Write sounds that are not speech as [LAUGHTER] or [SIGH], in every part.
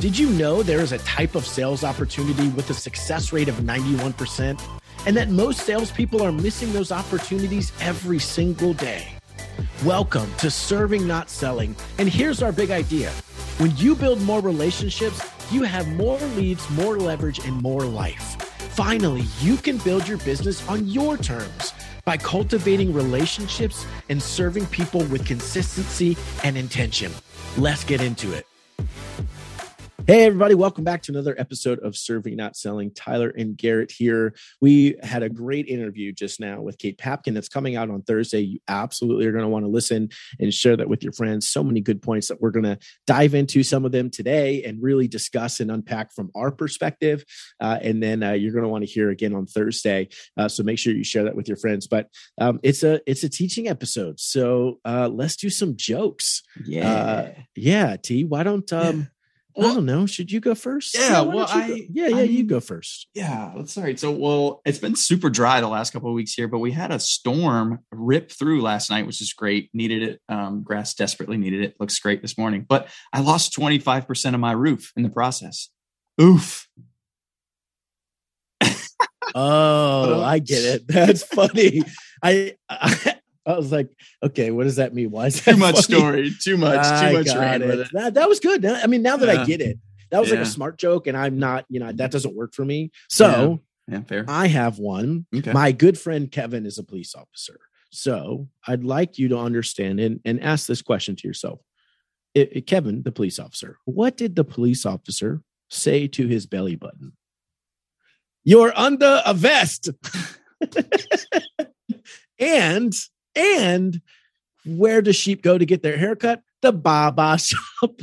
Did you know there is a type of sales opportunity with a success rate of 91%? And that most salespeople are missing those opportunities every single day. Welcome to Serving Not Selling. And here's our big idea when you build more relationships, you have more leads, more leverage, and more life. Finally, you can build your business on your terms by cultivating relationships and serving people with consistency and intention. Let's get into it. Hey, everybody, welcome back to another episode of Serving Not Selling. Tyler and Garrett here. We had a great interview just now with Kate Papkin that's coming out on Thursday. You absolutely are going to want to listen and share that with your friends. So many good points that we're going to dive into some of them today and really discuss and unpack from our perspective. Uh, and then uh, you're going to want to hear again on Thursday. Uh, so make sure you share that with your friends. But um, it's a it's a teaching episode. So uh, let's do some jokes. Yeah. yeah. T, why don't um, well, I don't know. Should you go first? Yeah. well, I yeah, yeah, I you go first. Yeah, that's all right. So, well, it's been super dry the last couple of weeks here, but we had a storm rip through last night, which is great. Needed it. Um, grass desperately needed it. Looks great this morning, but I lost twenty five percent of my roof in the process. Oof. [LAUGHS] oh, I get it. That's funny. I, [LAUGHS] I I was like, okay, what does that mean? Why is that too much funny? story? Too much, too much with it. That, that was good. I mean, now that yeah. I get it, that was yeah. like a smart joke, and I'm not, you know, mm-hmm. that doesn't work for me. So yeah, yeah fair. I have one. Okay. My good friend Kevin is a police officer. So I'd like you to understand and, and ask this question to yourself. It, it, Kevin, the police officer, what did the police officer say to his belly button? You're under a vest. [LAUGHS] [LAUGHS] and and where do sheep go to get their haircut? The Baba [LAUGHS] shop.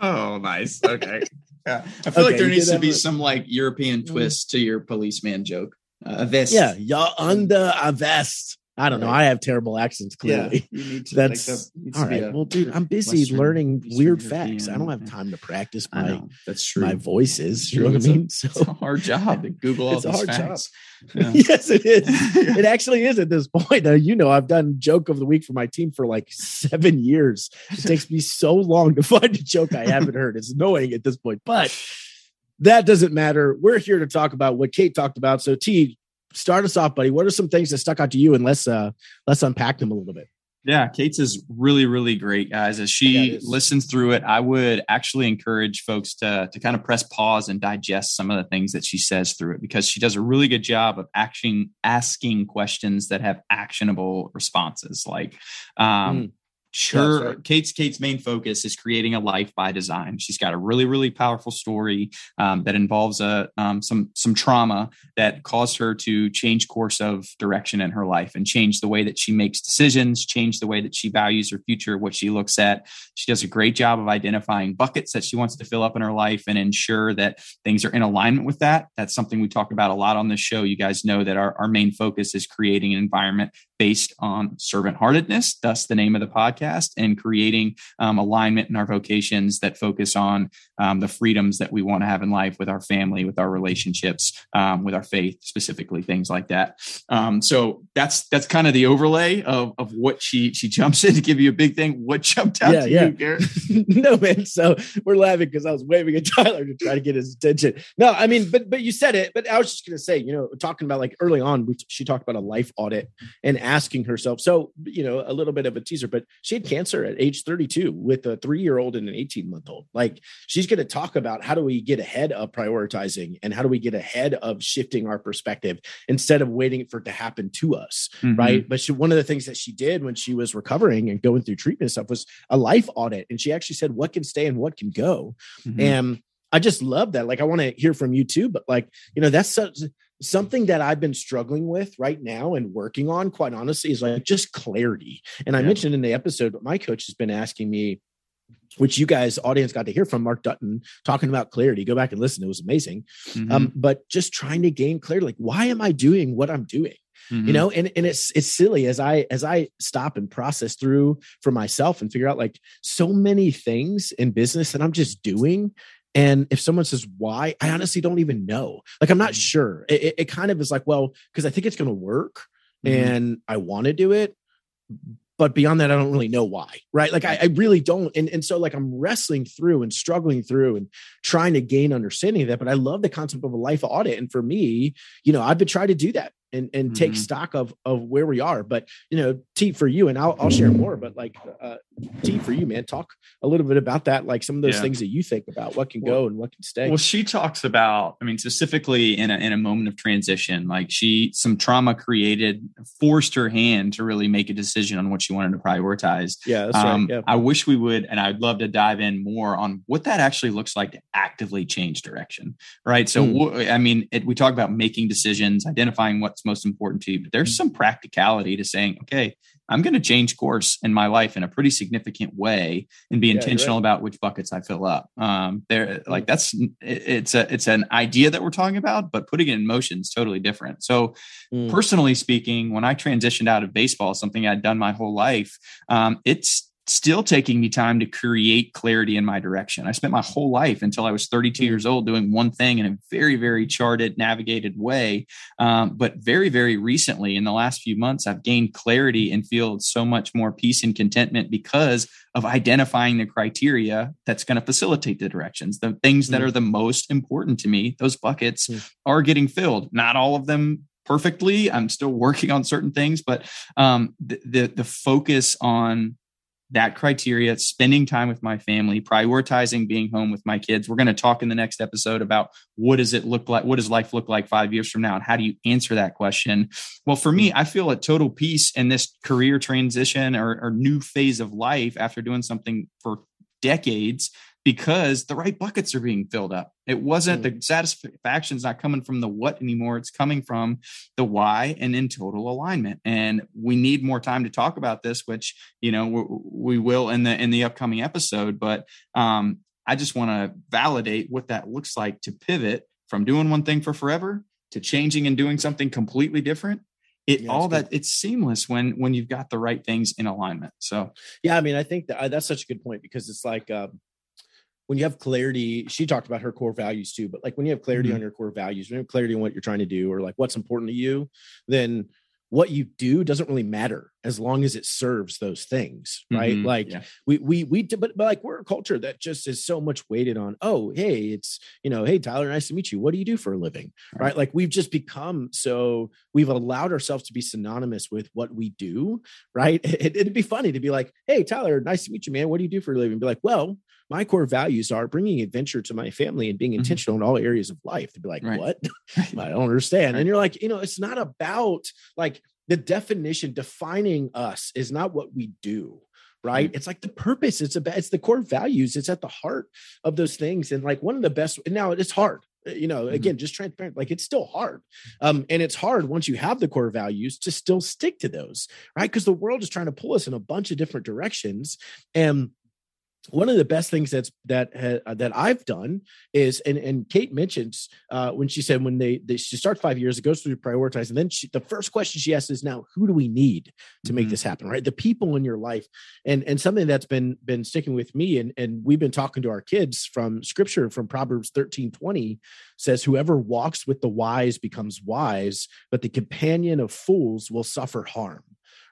oh, nice. Okay. [LAUGHS] Yeah. I feel okay, like there needs to be some like European mm. twist to your policeman joke. Uh, a vest. Yeah, y'all under a vest. I don't know. I have terrible accents. Clearly, yeah, you need to. [LAUGHS] That's like all right. Well, dude, I'm busy Western, learning Eastern weird European, facts. I don't have time to practice my. That's true. My voices. You know what I mean? So it's a hard job to Google all it's a hard facts. job. [LAUGHS] Yeah. yes, it is. [LAUGHS] it actually is at this point. Now, you know, I've done joke of the week for my team for like seven years. It takes me so long to find a joke I haven't heard. It's annoying at this point, but that doesn't matter. We're here to talk about what Kate talked about. So, T, start us off, buddy. What are some things that stuck out to you, and let's uh let's unpack them a little bit. Yeah, Kate's is really, really great, guys. As she listens through it, I would actually encourage folks to to kind of press pause and digest some of the things that she says through it because she does a really good job of action asking questions that have actionable responses. Like, um, mm Sure. Yeah, Kate's Kate's main focus is creating a life by design. She's got a really really powerful story um, that involves a um, some some trauma that caused her to change course of direction in her life and change the way that she makes decisions, change the way that she values her future, what she looks at. She does a great job of identifying buckets that she wants to fill up in her life and ensure that things are in alignment with that. That's something we talk about a lot on this show. You guys know that our, our main focus is creating an environment based on servant heartedness. Thus, the name of the podcast and creating um, alignment in our vocations that focus on um, the freedoms that we want to have in life with our family, with our relationships, um, with our faith, specifically things like that. Um, so that's that's kind of the overlay of, of what she she jumps in to give you a big thing. What jumped out yeah, to yeah. you, Garrett? [LAUGHS] no, man. So we're laughing because I was waving at Tyler to try to get his attention. No, I mean, but but you said it. But I was just gonna say, you know, talking about like early on, we, she talked about a life audit and asking herself. So you know, a little bit of a teaser, but she had cancer at age 32 with a three year old and an 18 month old. Like she's going to talk about how do we get ahead of prioritizing and how do we get ahead of shifting our perspective instead of waiting for it to happen to us mm-hmm. right but she, one of the things that she did when she was recovering and going through treatment stuff was a life audit and she actually said what can stay and what can go mm-hmm. and i just love that like i want to hear from you too but like you know that's such something that I've been struggling with right now and working on, quite honestly, is like just clarity. And I mentioned in the episode, but my coach has been asking me which you guys audience got to hear from mark dutton talking about clarity go back and listen it was amazing mm-hmm. um, but just trying to gain clarity like why am i doing what i'm doing mm-hmm. you know and, and it's it's silly as i as i stop and process through for myself and figure out like so many things in business that i'm just doing and if someone says why i honestly don't even know like i'm not mm-hmm. sure it, it, it kind of is like well because i think it's going to work mm-hmm. and i want to do it but beyond that, I don't really know why, right? Like I, I, really don't. And, and so like I'm wrestling through and struggling through and trying to gain understanding of that. But I love the concept of a life audit. And for me, you know, I've been trying to do that and and mm-hmm. take stock of of where we are. But you know, T for you, and I'll I'll share more. But like uh, T for you, man, talk a little bit about that. Like some of those yeah. things that you think about, what can well, go and what can stay. Well, she talks about, I mean, specifically in a in a moment of transition, like she some trauma created forced her hand to really make a decision on what she wanted to prioritize. Yeah, um, right. Yeah. I wish we would, and I'd love to dive in more on what that actually looks like to actively change direction. Right. So, mm. I mean, it, we talk about making decisions, identifying what's most important to you. But there's some practicality to saying, okay, I'm going to change course in my life in a pretty significant way and be intentional right. about which buckets I fill up. Um, there, like that's it's a it's an idea that we're talking about, but putting it in motion is totally different. So, mm. personally speaking, when I transitioned out of baseball, something I'd done my whole life, um, it's still taking me time to create clarity in my direction. I spent my whole life until I was 32 mm. years old doing one thing in a very, very charted, navigated way. Um, but very, very recently, in the last few months, I've gained clarity and feel so much more peace and contentment because of identifying the criteria that's going to facilitate the directions, the things that mm. are the most important to me. Those buckets mm. are getting filled. Not all of them perfectly. I'm still working on certain things, but um, the, the the focus on that criteria, spending time with my family, prioritizing being home with my kids. We're going to talk in the next episode about what does it look like? What does life look like five years from now? And how do you answer that question? Well, for me, I feel a total peace in this career transition or, or new phase of life after doing something for decades because the right buckets are being filled up. It wasn't mm. the satisfaction's not coming from the what anymore. It's coming from the why and in total alignment. And we need more time to talk about this, which you know we, we will in the in the upcoming episode. But um, I just want to validate what that looks like to pivot from doing one thing for forever to changing and doing something completely different it yeah, all that it's seamless when when you've got the right things in alignment so yeah i mean i think that that's such a good point because it's like um, when you have clarity, she talked about her core values too, but like when you have clarity mm-hmm. on your core values, when you have clarity on what you're trying to do or like what's important to you, then what you do doesn't really matter as long as it serves those things right mm-hmm. like yeah. we we we but, but like we're a culture that just is so much weighted on oh hey it's you know hey tyler nice to meet you what do you do for a living right, right? like we've just become so we've allowed ourselves to be synonymous with what we do right [LAUGHS] it, would be funny to be like hey tyler nice to meet you man what do you do for a living be like well my core values are bringing adventure to my family and being mm-hmm. intentional mm-hmm. in all areas of life. To be like, right. what? [LAUGHS] [LAUGHS] I don't understand. Right. And you're like, you know, it's not about like the definition defining us is not what we do right mm-hmm. it's like the purpose it's about it's the core values it's at the heart of those things and like one of the best now it's hard uh, you know mm-hmm. again just transparent like it's still hard um and it's hard once you have the core values to still stick to those right because the world is trying to pull us in a bunch of different directions and one of the best things that's that uh, that I've done is and and Kate mentions uh, when she said when they, they she starts five years it goes through prioritize and then she, the first question she asks is now who do we need to make mm-hmm. this happen right? The people in your life. And and something that's been been sticking with me and and we've been talking to our kids from scripture from Proverbs thirteen twenty says whoever walks with the wise becomes wise but the companion of fools will suffer harm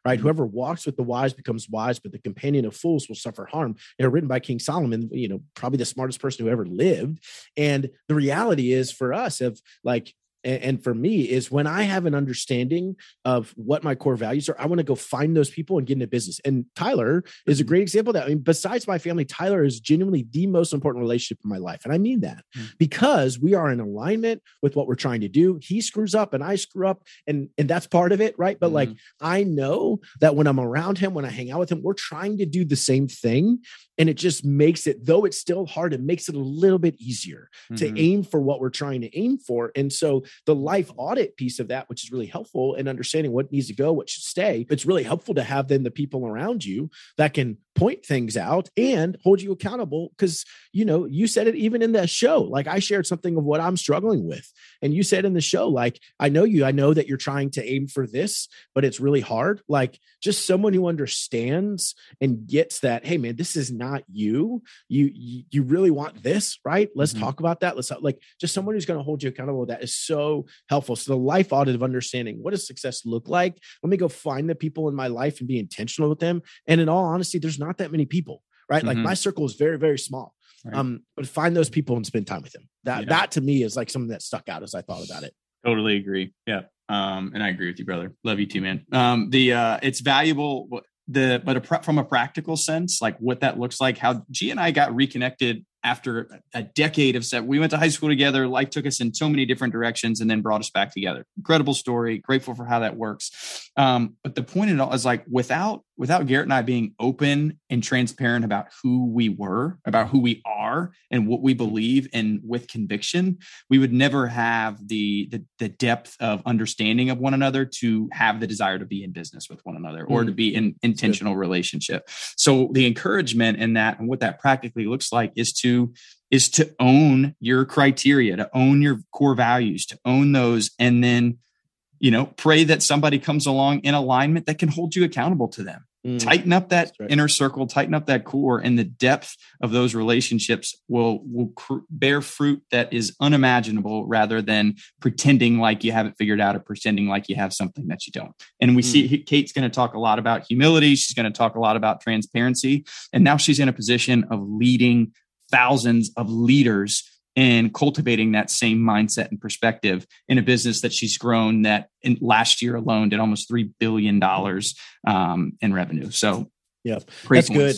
right? Mm-hmm. Whoever walks with the wise becomes wise, but the companion of fools will suffer harm. You know, written by King Solomon, you know, probably the smartest person who ever lived. And the reality is for us of like and, for me is when I have an understanding of what my core values are, I want to go find those people and get into business. And Tyler is a mm-hmm. great example of that. I mean, besides my family, Tyler is genuinely the most important relationship in my life. And I mean that mm-hmm. because we are in alignment with what we're trying to do. He screws up and I screw up, and, and that's part of it, right? But mm-hmm. like I know that when I'm around him, when I hang out with him, we're trying to do the same thing and it just makes it though it's still hard it makes it a little bit easier mm-hmm. to aim for what we're trying to aim for and so the life audit piece of that which is really helpful in understanding what needs to go what should stay. It's really helpful to have then the people around you that can point things out and hold you accountable because you know you said it even in that show like i shared something of what i'm struggling with. And you said in the show like i know you i know that you're trying to aim for this but it's really hard. Like just someone who understands and gets that hey man this is not you. You you really want this right? Let's mm-hmm. talk about that. Let's like just someone who's going to hold you accountable that is so helpful. So the life audit of understanding what does success look like? Let me go find the people in my life and be intentional with them. And in all honesty there's not that many people, right? Mm-hmm. Like my circle is very, very small. Right. Um, but find those people and spend time with them. That yeah. that to me is like something that stuck out as I thought about it. Totally agree. Yeah. Um, and I agree with you, brother. Love you too, man. Um, the uh, it's valuable. The but a, from a practical sense, like what that looks like, how G and I got reconnected after a decade of set. We went to high school together. Life took us in so many different directions and then brought us back together. Incredible story. Grateful for how that works. Um, but the point of it all is like without without Garrett and I being open and transparent about who we were, about who we are, and what we believe, and with conviction, we would never have the the, the depth of understanding of one another to have the desire to be in business with one another or mm. to be in intentional relationship. So the encouragement in that and what that practically looks like is to is to own your criteria, to own your core values, to own those, and then you know pray that somebody comes along in alignment that can hold you accountable to them. Mm, tighten up that right. inner circle, tighten up that core, and the depth of those relationships will will cr- bear fruit that is unimaginable, rather than pretending like you have it figured out or pretending like you have something that you don't. And we mm. see Kate's going to talk a lot about humility. She's going to talk a lot about transparency, and now she's in a position of leading thousands of leaders in cultivating that same mindset and perspective in a business that she's grown that in last year alone did almost $3 billion um, in revenue. So yeah, that's points. good.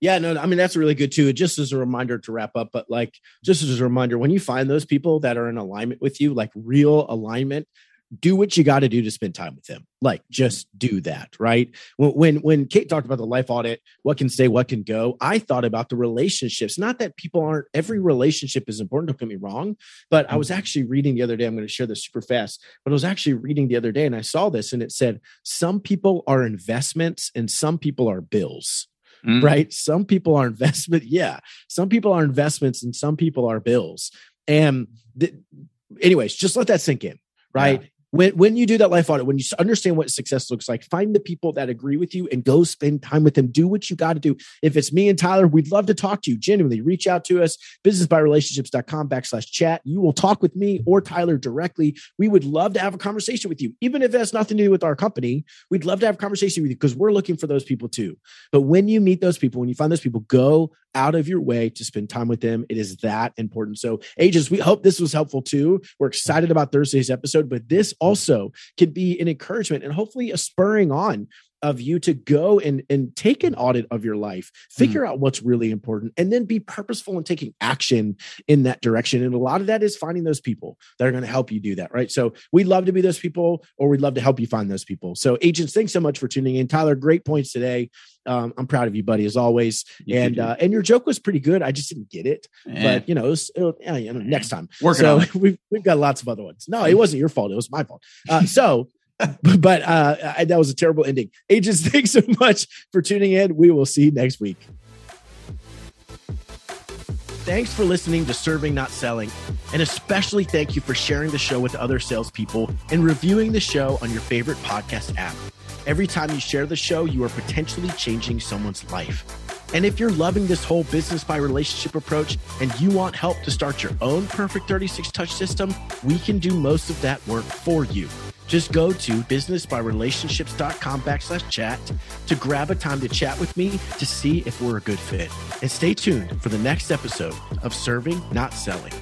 Yeah, no, I mean that's really good too. Just as a reminder to wrap up, but like just as a reminder, when you find those people that are in alignment with you, like real alignment, do what you got to do to spend time with them. Like just do that, right? When, when when Kate talked about the life audit, what can stay, what can go, I thought about the relationships. Not that people aren't every relationship is important, don't get me wrong, but I was mm-hmm. actually reading the other day, I'm going to share this super fast, but I was actually reading the other day and I saw this and it said some people are investments and some people are bills. Mm. Right? Some people are investment, [LAUGHS] yeah. Some people are investments and some people are bills. And th- anyways, just let that sink in right? Yeah when when you do that life audit, when you understand what success looks like, find the people that agree with you and go spend time with them. Do what you got to do. If it's me and Tyler, we'd love to talk to you. Genuinely, reach out to us, businessbyrelationships.com backslash chat. You will talk with me or Tyler directly. We would love to have a conversation with you, even if it has nothing to do with our company. We'd love to have a conversation with you because we're looking for those people too. But when you meet those people, when you find those people, go out of your way to spend time with them. It is that important. So, agents, we hope this was helpful too. We're excited about Thursday's episode, but this also can be an encouragement and hopefully a spurring on of you to go and and take an audit of your life figure mm. out what's really important and then be purposeful in taking action in that direction. And a lot of that is finding those people that are going to help you do that right? So we'd love to be those people or we'd love to help you find those people. So agents thanks so much for tuning in. Tyler great points today um, I'm proud of you, buddy, as always. You and uh, and your joke was pretty good. I just didn't get it, but you know, it was, it, you know next time. Working so [LAUGHS] we've we've got lots of other ones. No, it wasn't your fault. It was my fault. Uh, so. [LAUGHS] but uh, I, that was a terrible ending. Agents, [LAUGHS] thanks so much for tuning in. We will see you next week. Thanks for listening to Serving Not Selling, and especially thank you for sharing the show with other salespeople and reviewing the show on your favorite podcast app. Every time you share the show, you are potentially changing someone's life. And if you're loving this whole business by relationship approach and you want help to start your own perfect 36 touch system, we can do most of that work for you. Just go to businessbyrelationships.com backslash chat to grab a time to chat with me to see if we're a good fit. And stay tuned for the next episode of Serving, Not Selling.